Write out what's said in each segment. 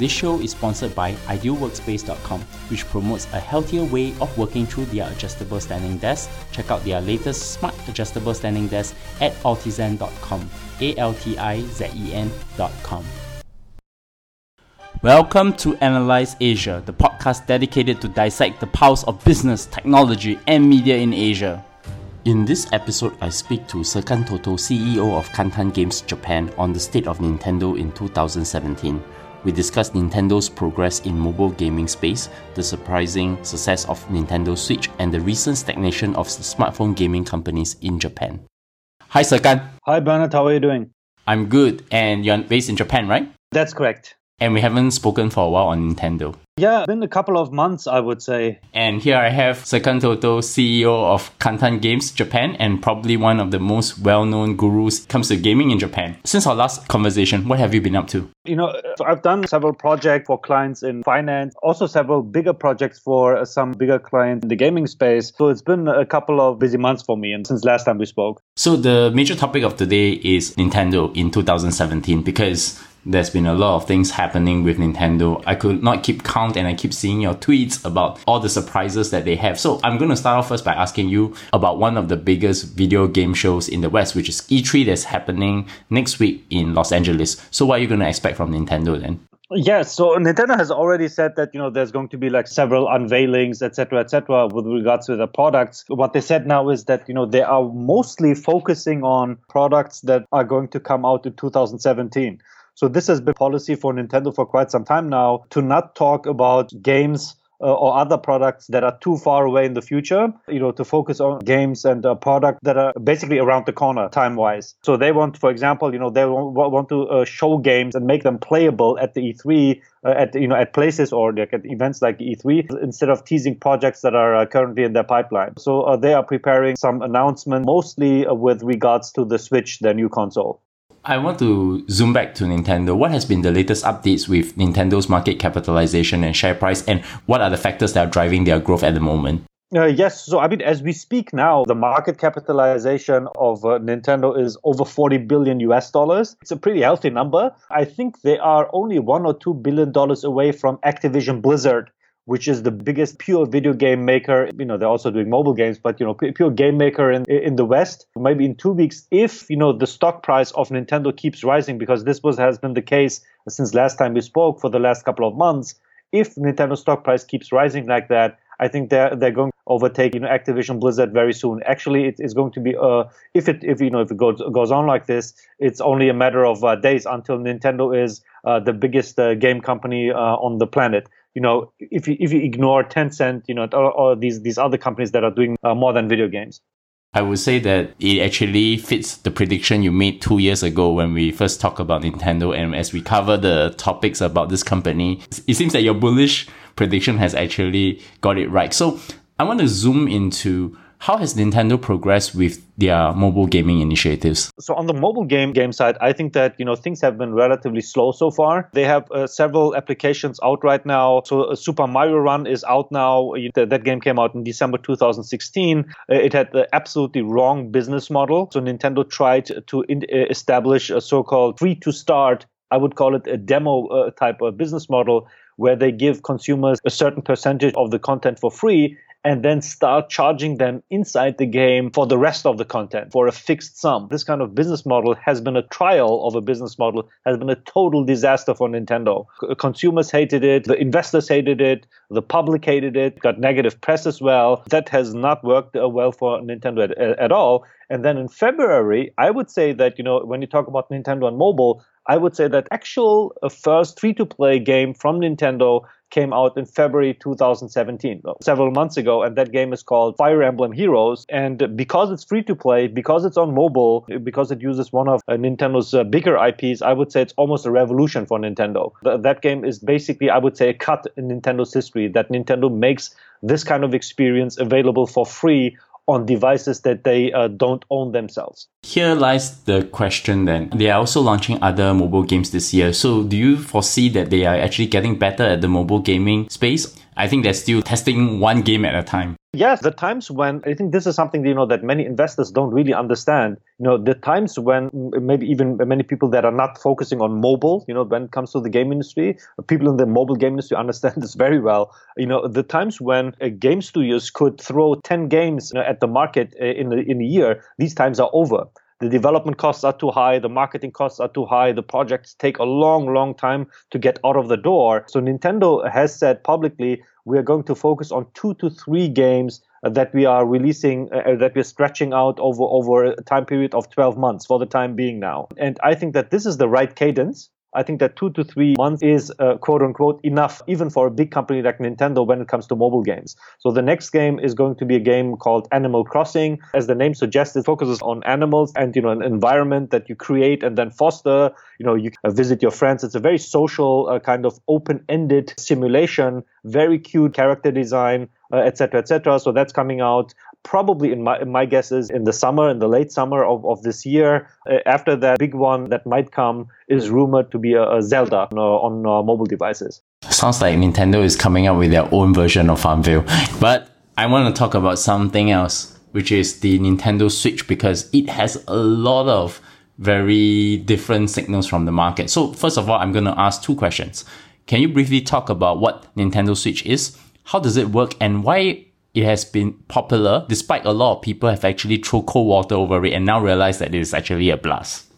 This show is sponsored by idealworkspace.com, which promotes a healthier way of working through their adjustable standing desk. Check out their latest smart adjustable standing desk at altizen.com. A L T I Z E N.com. Welcome to Analyse Asia, the podcast dedicated to dissect the pulse of business, technology, and media in Asia. In this episode, I speak to Serkan Toto, CEO of Kantan Games Japan, on the state of Nintendo in 2017. We discuss Nintendo's progress in mobile gaming space, the surprising success of Nintendo Switch, and the recent stagnation of smartphone gaming companies in Japan. Hi, Serkan. Hi, Bernard. How are you doing? I'm good, and you're based in Japan, right? That's correct. And we haven't spoken for a while on Nintendo. Yeah, been a couple of months, I would say. And here I have Serkan Toto, CEO of Kantan Games Japan, and probably one of the most well-known gurus comes to gaming in Japan. Since our last conversation, what have you been up to? You know, I've done several projects for clients in finance, also several bigger projects for some bigger clients in the gaming space. So it's been a couple of busy months for me and since last time we spoke. So the major topic of today is Nintendo in 2017 because there's been a lot of things happening with Nintendo. I could not keep count and I keep seeing your tweets about all the surprises that they have. So I'm going to start off first by asking you about one of the biggest video game shows in the West, which is E3 that's happening next week in Los Angeles. So what are you going to expect from Nintendo then? Yes, so Nintendo has already said that you know there's going to be like several unveilings, etc., etc., with regards to the products. What they said now is that you know they are mostly focusing on products that are going to come out in 2017. So this has been policy for Nintendo for quite some time now to not talk about games uh, or other products that are too far away in the future, you know, to focus on games and uh, products that are basically around the corner time wise. So they want, for example, you know, they want, to uh, show games and make them playable at the E3, uh, at, you know, at places or like at events like E3 instead of teasing projects that are uh, currently in their pipeline. So uh, they are preparing some announcement mostly with regards to the Switch, their new console. I want to zoom back to Nintendo. What has been the latest updates with Nintendo's market capitalization and share price, and what are the factors that are driving their growth at the moment? Uh, yes, so I mean, as we speak now, the market capitalization of uh, Nintendo is over 40 billion US dollars. It's a pretty healthy number. I think they are only one or two billion dollars away from Activision Blizzard, which is the biggest pure video game maker. You know, they're also doing mobile games, but you know, pure game maker in in the West. Maybe in two weeks, if you know the stock price of Nintendo keeps rising, because this was has been the case since last time we spoke for the last couple of months. If Nintendo stock price keeps rising like that, I think they're they're going to overtake you know Activision Blizzard very soon. Actually, it is going to be uh if it if you know if it goes goes on like this, it's only a matter of uh, days until Nintendo is uh, the biggest uh, game company uh, on the planet you know, if you if you ignore Tencent, you know, or these these other companies that are doing uh, more than video games. I would say that it actually fits the prediction you made two years ago when we first talked about Nintendo. And as we cover the topics about this company, it seems that your bullish prediction has actually got it right. So I want to zoom into how has Nintendo progressed with their mobile gaming initiatives? So on the mobile game game side, I think that you know things have been relatively slow so far. They have uh, several applications out right now. So uh, Super Mario Run is out now. That game came out in December 2016. Uh, it had the absolutely wrong business model. So Nintendo tried to in- uh, establish a so-called free to start I would call it a demo uh, type of business model where they give consumers a certain percentage of the content for free and then start charging them inside the game for the rest of the content for a fixed sum. This kind of business model has been a trial of a business model, has been a total disaster for Nintendo. Consumers hated it, the investors hated it, the public hated it, got negative press as well. That has not worked uh, well for Nintendo at, at all. And then in February, I would say that, you know, when you talk about Nintendo and mobile, I would say that actual uh, first free to play game from Nintendo came out in February 2017, several months ago, and that game is called Fire Emblem Heroes. And because it's free to play, because it's on mobile, because it uses one of uh, Nintendo's uh, bigger IPs, I would say it's almost a revolution for Nintendo. That game is basically, I would say, a cut in Nintendo's history that Nintendo makes this kind of experience available for free on devices that they uh, don't own themselves. Here lies the question then. They are also launching other mobile games this year. So do you foresee that they are actually getting better at the mobile gaming space? I think they're still testing one game at a time. Yes, the times when I think this is something you know that many investors don't really understand. You know, the times when maybe even many people that are not focusing on mobile, you know, when it comes to the game industry, people in the mobile game industry understand this very well. You know, the times when game studios could throw 10 games you know, at the market uh, in a, in a year, these times are over the development costs are too high, the marketing costs are too high, the projects take a long, long time to get out of the door. So Nintendo has said publicly, we are going to focus on two to three games that we are releasing, uh, that we're stretching out over over a time period of 12 months for the time being now. And I think that this is the right cadence I think that two to three months is uh, quote unquote enough, even for a big company like Nintendo when it comes to mobile games. So the next game is going to be a game called Animal Crossing. As the name suggests, it focuses on animals and, you know, an environment that you create and then foster. You know, you visit your friends. It's a very social uh, kind of open-ended simulation, very cute character design, etc., uh, etc. Et so that's coming out probably in my my guess is in the summer, in the late summer of, of this year. Uh, after that, big one that might come is rumored to be a, a Zelda on, uh, on uh, mobile devices. Sounds like Nintendo is coming up with their own version of Farmville. But I want to talk about something else, which is the Nintendo Switch, because it has a lot of very different signals from the market. So first of all, I'm going to ask two questions. Can you briefly talk about what Nintendo Switch is? How does it work and why it has been popular despite a lot of people have actually thrown cold water over it and now realize that it is actually a blast.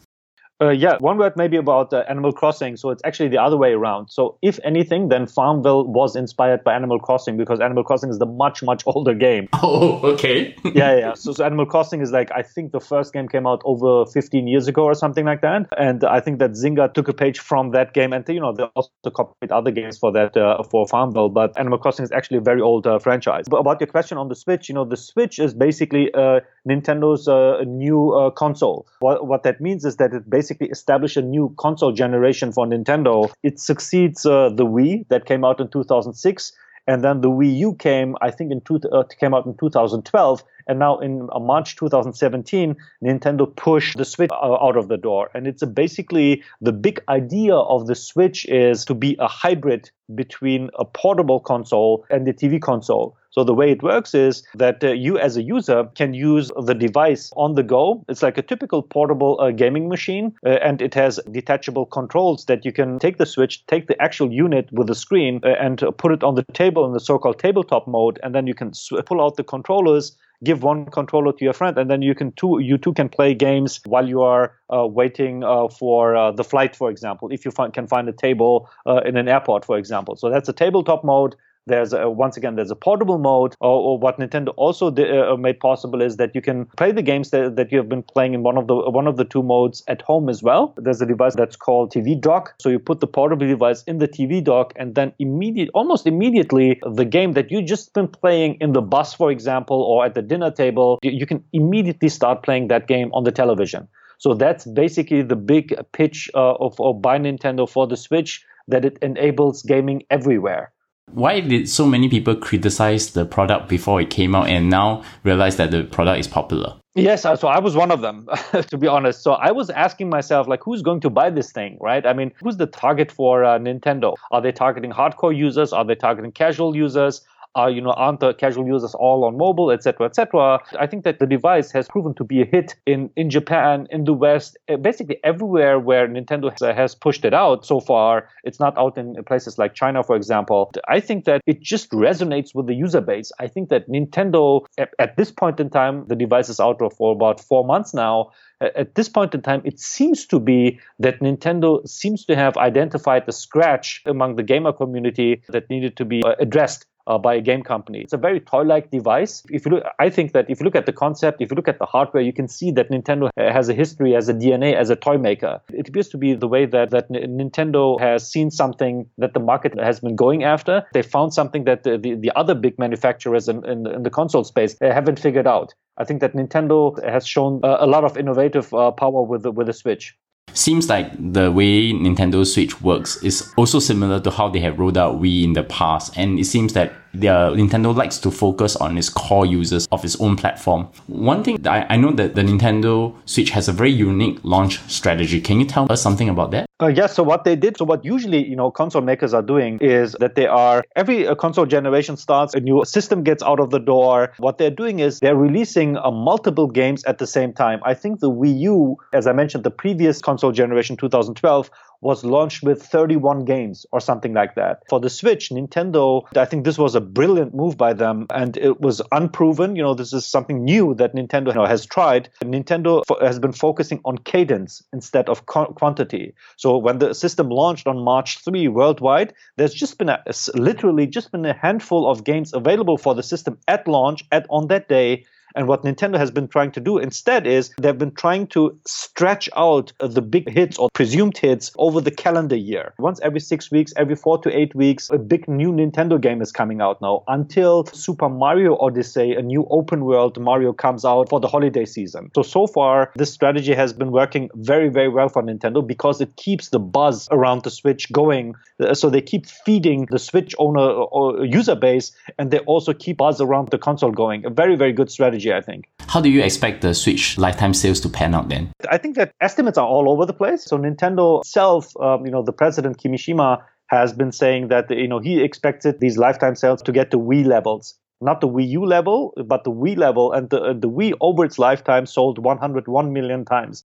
Uh, yeah, one word maybe about uh, Animal Crossing. So it's actually the other way around. So if anything, then Farmville was inspired by Animal Crossing because Animal Crossing is the much much older game. Oh, okay. yeah, yeah. So, so Animal Crossing is like I think the first game came out over 15 years ago or something like that, and I think that Zynga took a page from that game, and you know they also copied other games for that uh, for Farmville. But Animal Crossing is actually a very old uh, franchise. But about your question on the Switch, you know the Switch is basically uh, Nintendo's uh, new console. What what that means is that it basically basically establish a new console generation for Nintendo. It succeeds uh, the Wii that came out in 2006 and then the Wii U came, I think, in two, uh, came out in 2012, and now in uh, March 2017, Nintendo pushed the Switch uh, out of the door. And it's basically the big idea of the Switch is to be a hybrid between a portable console and the TV console. So the way it works is that uh, you as a user can use the device on the go. It's like a typical portable uh, gaming machine uh, and it has detachable controls that you can take the switch, take the actual unit with the screen uh, and put it on the table in the so-called tabletop mode and then you can sw- pull out the controllers give one controller to your friend and then you can two you two can play games while you are uh, waiting uh, for uh, the flight for example if you find, can find a table uh, in an airport for example so that's a tabletop mode there's a, once again there's a portable mode, or, or what Nintendo also did, uh, made possible is that you can play the games that, that you have been playing in one of the one of the two modes at home as well. There's a device that's called TV dock, so you put the portable device in the TV dock, and then immediate, almost immediately, the game that you just been playing in the bus, for example, or at the dinner table, you, you can immediately start playing that game on the television. So that's basically the big pitch uh, of, of by Nintendo for the Switch that it enables gaming everywhere. Why did so many people criticize the product before it came out and now realize that the product is popular? Yes, so I was one of them, to be honest. So I was asking myself, like, who's going to buy this thing, right? I mean, who's the target for uh, Nintendo? Are they targeting hardcore users? Are they targeting casual users? Uh, you know, aren't the casual users all on mobile, etc., etc. I think that the device has proven to be a hit in in Japan, in the West, uh, basically everywhere where Nintendo has pushed it out so far. It's not out in places like China, for example. I think that it just resonates with the user base. I think that Nintendo, at, at this point in time, the device is out for about four months now at this point in time, it seems to be that Nintendo seems to have identified the scratch among the gamer community that needed to be uh, addressed uh, by a game company. It's a very toy-like device. If you look, I think that if you look at the concept, if you look at the hardware, you can see that Nintendo has a history as a DNA as a toy maker. It appears to be the way that that Nintendo has seen something that the market has been going after. They found something that the, the, the other big manufacturers in, in, in, the console space haven't figured out. I think that Nintendo has shown a, a lot of innovative uh, power with the, with the Switch. Seems like the way Nintendo Switch works is also similar to how they have rolled out Wii in the past, and it seems that Nintendo likes to focus on its core users of its own platform. One thing I, I know that the Nintendo Switch has a very unique launch strategy. Can you tell us something about that? Uh, yes. So what they did, so what usually you know console makers are doing is that they are every uh, console generation starts, a new system gets out of the door. What they're doing is they're releasing uh, multiple games at the same time. I think the Wii U, as I mentioned, the previous console generation, 2012, was launched with 31 games or something like that. For the Switch, Nintendo, I think this was a brilliant move by them and it was unproven. You know, this is something new that Nintendo you know, has tried. Nintendo has been focusing on cadence instead of quantity. So when the system launched on March 3 worldwide, there's just been a, literally just been a handful of games available for the system at launch at on that day and what Nintendo has been trying to do instead is they've been trying to stretch out the big hits or presumed hits over the calendar year. Once every six weeks, every four to eight weeks, a big new Nintendo game is coming out now until Super Mario Odyssey, a new open world Mario comes out for the holiday season. So, so far, this strategy has been working very, very well for Nintendo because it keeps the buzz around the Switch going. Uh, so they keep feeding the Switch owner or user base and they also keep buzz around the console going. A very, very good strategy strategy, I think. How do you expect the Switch lifetime sales to pan out then? I think that estimates are all over the place. So Nintendo itself, um, you know, the president Kimishima has been saying that you know he expected these lifetime sales to get to Wii levels not the Wii U level, but the Wii level, and the, the Wii over its lifetime sold 101 million times.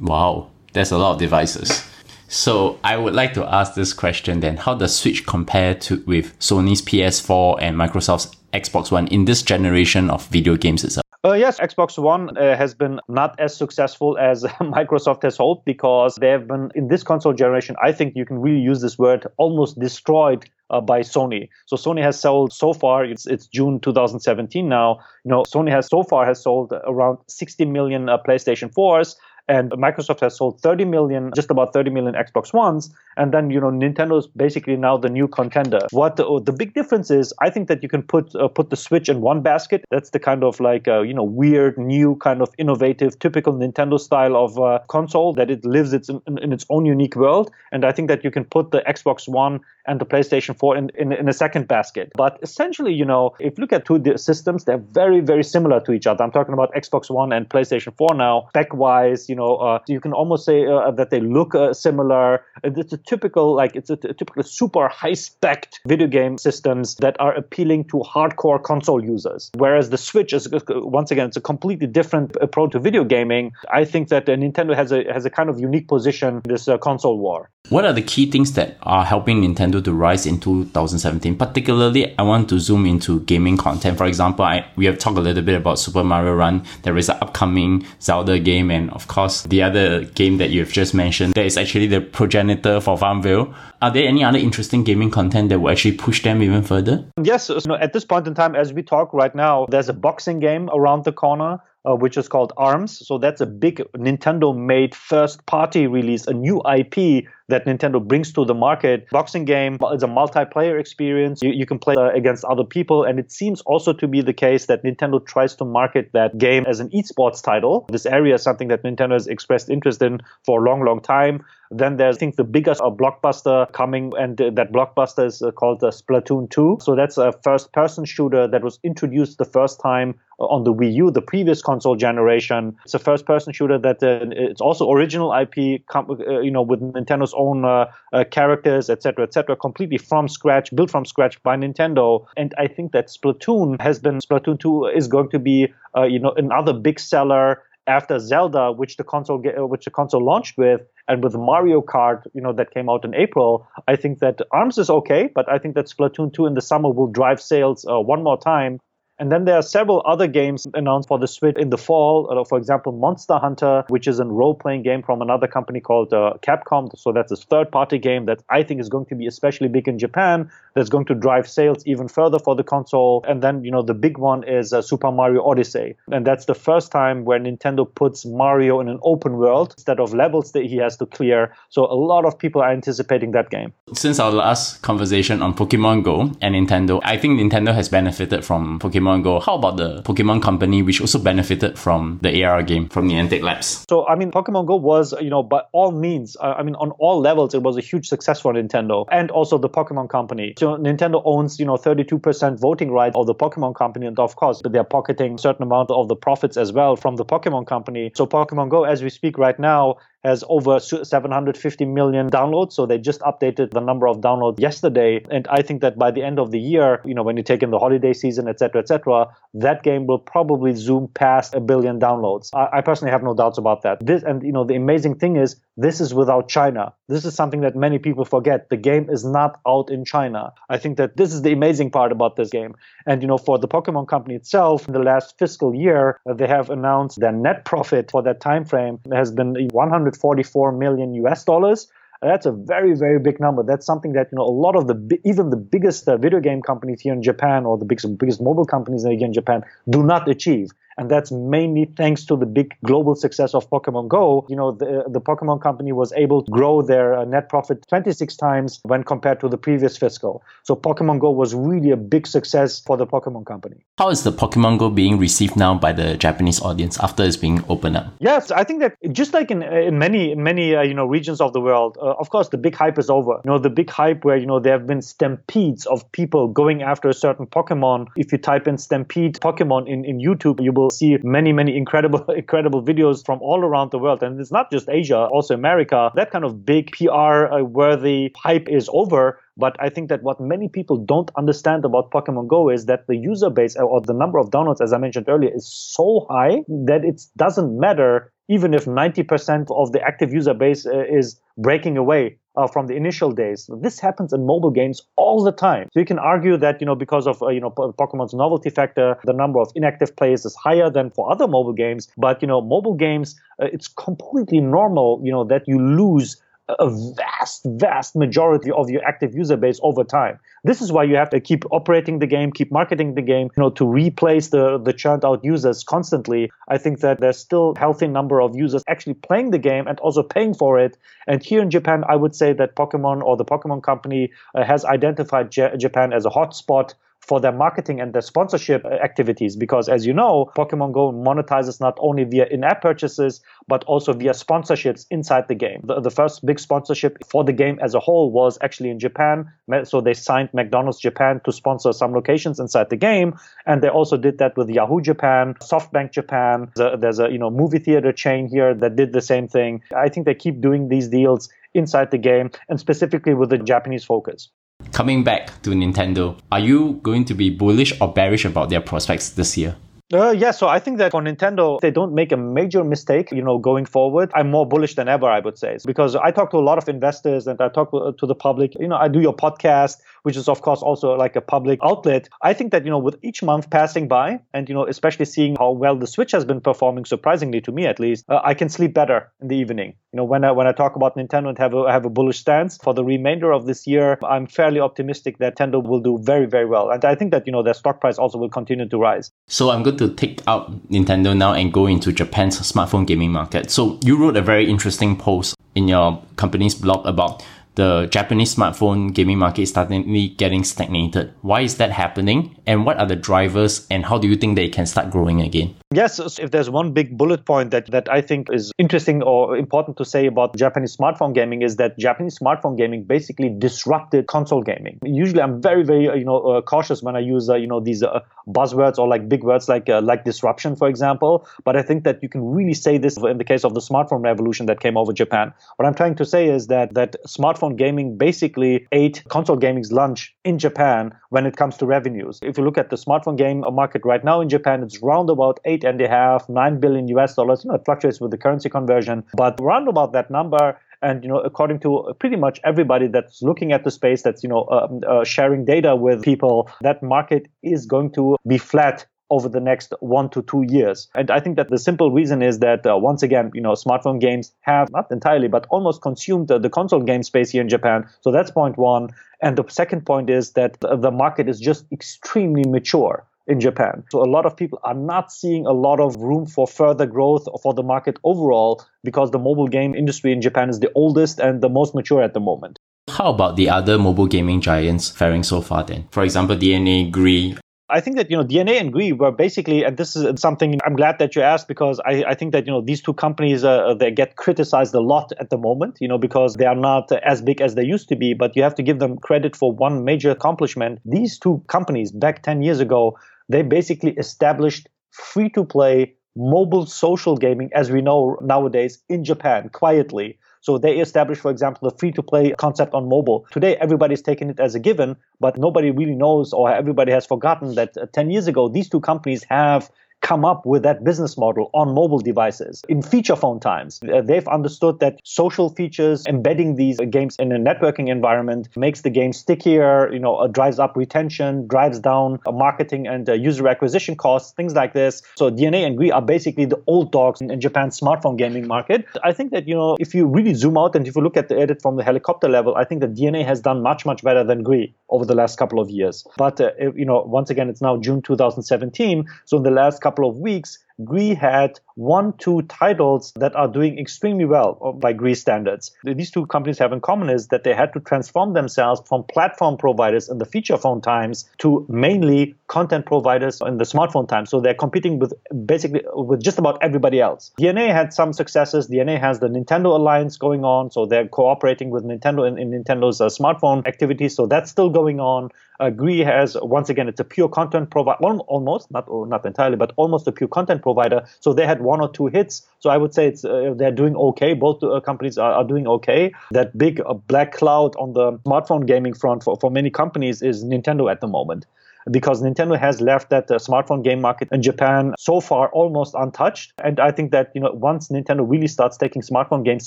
Wow, that's a lot of devices. So I would like to ask this question then: How does Switch compare to with Sony's PS4 and Microsoft's Xbox One in this generation of video games itself? Uh, yes, Xbox One uh, has been not as successful as Microsoft has hoped because they have been in this console generation. I think you can really use this word almost destroyed uh, by Sony. So Sony has sold so far. It's it's June 2017 now. You know, Sony has so far has sold around 60 million uh, PlayStation 4s and Microsoft has sold 30 million, just about 30 million Xbox Ones, and then you know Nintendo is basically now the new contender. What the, the big difference is, I think that you can put uh, put the Switch in one basket. That's the kind of like uh, you know weird, new kind of innovative, typical Nintendo style of uh, console that it lives its in, in, its own unique world. And I think that you can put the Xbox One and the PlayStation 4 in, in, in a second basket. But essentially, you know, if you look at two systems, they're very very similar to each other. I'm talking about Xbox One and PlayStation 4 now. Spec wise, know, uh, you can almost say uh, that they look uh, similar. It's a typical, like, it's a, t- a typical super high spec video game systems that are appealing to hardcore console users. Whereas the Switch is, once again, it's a completely different approach to video gaming. I think that Nintendo has a has a kind of unique position in this uh, console war. What are the key things that are helping Nintendo to rise in 2017? Particularly, I want to zoom into gaming content. For example, I, we have talked a little bit about Super Mario Run. There is an upcoming Zelda game, and of course, the other game that you've just mentioned. That is actually the progenitor for Farmville. Are there any other interesting gaming content that will actually push them even further? Yes. So at this point in time, as we talk right now, there's a boxing game around the corner uh, which is called ARMS. So that's a big Nintendo made first party release, a new IP that Nintendo brings to the market. Boxing game is a multiplayer experience. You, you can play uh, against other people. And it seems also to be the case that Nintendo tries to market that game as an esports title. This area is something that Nintendo has expressed interest in for a long, long time. Then there's, I think, the biggest uh, blockbuster coming, and uh, that blockbuster is uh, called uh, Splatoon 2. So that's a first person shooter that was introduced the first time on the Wii U, the previous console generation. It's a first-person shooter that uh, it's also original IP, com- uh, you know, with Nintendo's own uh, uh characters, etc., etc., completely from scratch, built from scratch by Nintendo. And I think that Splatoon has been Splatoon 2 is going to be, uh, you know, another big seller after Zelda, which the console uh, which the console launched with, and with Mario Kart, you know, that came out in April, I think that Arms is okay, but I think that Splatoon 2 in the summer will drive sales uh, one more time. And then there are several other games announced for the Switch in the fall. Uh, for example, Monster Hunter, which is a role playing game from another company called uh, Capcom. So that's a third party game that I think is going to be especially big in Japan. That's going to drive sales even further for the console. And then, you know, the big one is uh, Super Mario Odyssey. And that's the first time where Nintendo puts Mario in an open world instead of levels that he has to clear. So a lot of people are anticipating that game. Since our last conversation on Pokemon Go and Nintendo, I think Nintendo has benefited from Pokemon Pokemon Go. How about the Pokemon Company, which also benefited from the AR game from Niantic Labs? So, I mean, Pokemon Go was, you know, by all means, uh, I mean, on all levels, it was a huge success for Nintendo and also the Pokemon Company. So, Nintendo owns, you know, 32% voting rights of the Pokemon Company, and of course, they're pocketing certain amount of the profits as well from the Pokemon Company. So, Pokemon Go, as we speak right now, has over 750 million downloads. So they just updated the number of downloads yesterday. And I think that by the end of the year, you know, when you take in the holiday season, et cetera, et cetera, that game will probably zoom past a billion downloads. I, I personally have no doubts about that. This, and you know, the amazing thing is this is without China. This is something that many people forget. The game is not out in China. I think that this is the amazing part about this game. And you know, for the Pokemon company itself, in the last fiscal year, they have announced their net profit for that time frame has been 144 million US dollars. That's a very, very big number. That's something that you know a lot of the even the biggest uh, video game companies here in Japan or the biggest biggest mobile companies here in Japan do not achieve and that's mainly thanks to the big global success of Pokemon Go. You know, the, the Pokemon company was able to grow their uh, net profit 26 times when compared to the previous fiscal. So Pokemon Go was really a big success for the Pokemon company. How is the Pokemon Go being received now by the Japanese audience after it's being opened up? Yes, I think that just like in in many in many uh, you know regions of the world, uh, of course the big hype is over. You know, the big hype where you know there have been stampedes of people going after a certain Pokemon. If you type in stampede Pokemon in in YouTube, you will will see many, many incredible, incredible videos from all around the world. And it's not just Asia, also America. That kind of big PR uh, worthy hype is over. But I think that what many people don't understand about Pokemon Go is that the user base uh, or the number of downloads, as I mentioned earlier, is so high that it doesn't matter even if 90% of the active user base uh, is breaking away uh, from the initial days. This happens in mobile games all the time. So you can argue that you know because of uh, you know Pokemon's novelty factor, the number of inactive players is higher than for other mobile games. But you know mobile games, uh, it's completely normal you know that you lose a vast, vast majority of your active user base over time. This is why you have to keep operating the game, keep marketing the game, you know, to replace the, the churned out users constantly. I think that there's still a healthy number of users actually playing the game and also paying for it. And here in Japan, I would say that Pokemon or the Pokemon company uh, has identified J- Japan as a hotspot for their marketing and their sponsorship uh, activities. Because as you know pokemon go monetizes not only via in-app purchases but also via sponsorships inside the game. The, the, first big sponsorship for the game as a whole was actually in japan. So they signed mcdonald's japan to sponsor some locations inside the game. And they also did that with yahoo japan softbank japan. There's a you know movie theater chain here that did the same thing. I think they keep doing these deals inside the game and specifically with the japanese focus Coming back to Nintendo, are you going to be bullish or bearish about their prospects this year? Uh, yeah, so I think that for Nintendo, they don't make a major mistake, you know, going forward. I'm more bullish than ever, I would say, because I talk to a lot of investors and I talk to the public. You know, I do your podcast, which is of course also like a public outlet. I think that you know, with each month passing by, and you know, especially seeing how well the Switch has been performing, surprisingly to me at least, uh, I can sleep better in the evening. You know, when I when I talk about Nintendo and have a have a bullish stance for the remainder of this year, I'm fairly optimistic that Nintendo will do very very well, and I think that you know their stock price also will continue to rise. So I'm to take out Nintendo now and go into Japan's smartphone gaming market. So you wrote a very interesting post in your company's blog about the Japanese smartphone gaming market is suddenly getting stagnated. Why is that happening? And what are the drivers and how do you think they can start growing again? Yes, if there's one big bullet point that, that I think is interesting or important to say about Japanese smartphone gaming is that Japanese smartphone gaming basically disrupted console gaming. Usually, I'm very, very you know uh, cautious when I use uh, you know these uh, buzzwords or like big words like uh, like disruption, for example. But I think that you can really say this in the case of the smartphone revolution that came over Japan. What I'm trying to say is that that smartphone gaming basically ate console gaming's lunch in Japan when it comes to revenues. If you look at the smartphone game market right now in Japan, it's round about eight and a half, nine billion US dollars. You know, it fluctuates with the currency conversion, but around about that number. And you know, according to pretty much everybody that's looking at the space, that's you know uh, uh, sharing data with people, that market is going to be flat over the next one to two years. And I think that the simple reason is that uh, once again, you know, smartphone games have not entirely, but almost consumed the console game space here in Japan. So that's point one. And the second point is that the market is just extremely mature in Japan. So a lot of people are not seeing a lot of room for further growth for the market overall because the mobile game industry in Japan is the oldest and the most mature at the moment. How about the other mobile gaming giants faring so far then? For example, DeNA, Gree, I think that, you know, DeNA and Gree were basically, and this is something I'm glad that you asked because I, I think that, you know, these two companies, uh, they get criticized a lot at the moment, you know, because they are not as big as they used to be. But you have to give them credit for one major accomplishment. These two companies back 10 years ago, they basically established free to play mobile social gaming as we know nowadays in Japan quietly. So they established, for example, a free to play concept on mobile. Today, everybody's taking it as a given, but nobody really knows or everybody has forgotten that uh, 10 years ago, these two companies have come up with that business model on mobile devices in feature phone times. Uh, they've understood that social features, embedding these games in a networking environment makes the game stickier, you know, uh, drives up retention, drives down uh, marketing and user acquisition costs, things like this. So DeNA and Gree are basically the old dogs in, Japan's smartphone gaming market. I think that, you know, if you really zoom out and if you look at the edit from the helicopter level, I think that DeNA has done much, much better than Gree over the last couple of years. But, uh, you know, once again, it's now June 2017. So in the last couple couple of weeks, Gree had one, two titles that are doing extremely well uh, by Gree standards. These two companies have in common is that they had to transform themselves from platform providers in the feature phone times to mainly content providers in the smartphone times. So they're competing with basically with just about everybody else. DeNA had some successes. DeNA has the Nintendo Alliance going on, so they're cooperating with Nintendo in, in Nintendo's uh, smartphone activities. So that's still going on. Gree has once again it's a pure content provider, almost not not entirely, but almost a pure content provider. So they had one or two hits. So I would say it's uh, they're doing okay. Both uh, companies are, are, doing okay. That big uh, black cloud on the smartphone gaming front for, for many companies is Nintendo at the moment because Nintendo has left that uh, smartphone game market in Japan so far almost untouched. And I think that you know once Nintendo really starts taking smartphone games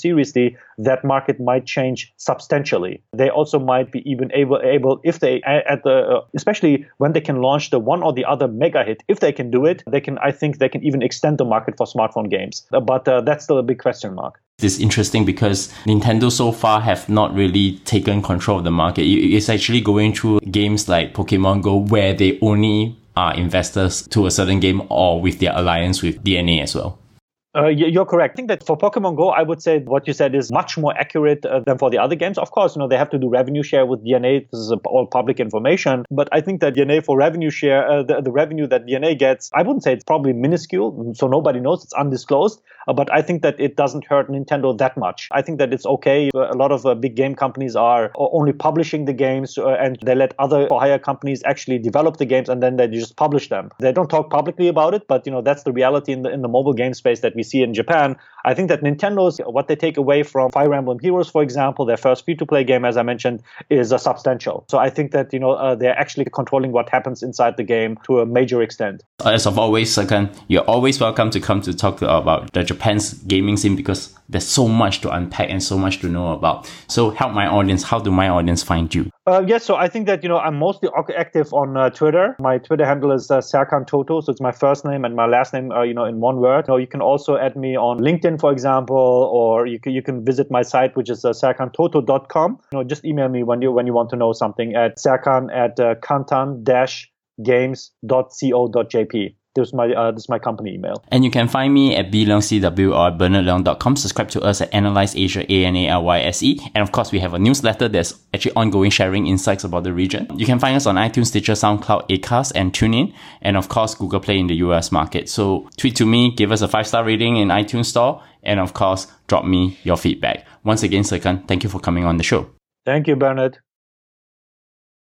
seriously, that market might change substantially. They also might be even able able if they at the uh, especially when they can launch the one or the other mega hit. If they can do it, they can. I think they can even extend the market for smartphone games. But uh, that's still a big question mark. This interesting because Nintendo so far have not really taken control of the market. It's actually going through games like Pokemon Go where they only are investors to a certain game or with their alliance with DeNA as well. Uh, you're correct. I think that for Pokemon Go, I would say what you said is much more accurate uh, than for the other games. Of course, you know they have to do revenue share with DeNA. This is all public information. But I think that DeNA for revenue share, uh, the, the revenue that DeNA gets, I wouldn't say it's probably minuscule, so nobody knows. It's undisclosed. Uh, but I think that it doesn't hurt Nintendo that much. I think that it's okay. A lot of uh, big game companies are only publishing the games, uh, and they let other higher companies actually develop the games, and then they just publish them. They don't talk publicly about it, but you know that's the reality in the in the mobile game space that we see in Japan. I think that Nintendo's what they take away from Fire Emblem Heroes, for example, their first free-to-play game, as I mentioned, is uh, substantial. So I think that you know uh, they're actually controlling what happens inside the game to a major extent. As of always, Serkan, you're always welcome to come to talk about the Japan's gaming scene because there's so much to unpack and so much to know about. So help my audience. How do my audience find you? Uh, yes, so I think that you know I'm mostly active on uh, Twitter. My Twitter handle is uh, Serkan Toto, so it's my first name and my last name, uh, you know, in one word. You, know, you can also add me on LinkedIn, for example, or you can you can visit my site, which is uh, serkantoto.com. You know, just email me when you when you want to know something at serkan at uh, kantan-games.co.jp. This is my uh, this is my company email. And you can find me at bleongcw or bernardleong.com. Subscribe to us at Analyse Asia, A-N-A-L-Y-S-E. And of course, we have a newsletter that's actually ongoing sharing insights about the region. You can find us on iTunes, Stitcher, SoundCloud, Acast, and TuneIn. And of course, Google Play in the US market. So tweet to me, give us a five-star rating in iTunes Store. And of course, drop me your feedback. Once again, Serkan, thank you for coming on the show. Thank you, Bernard.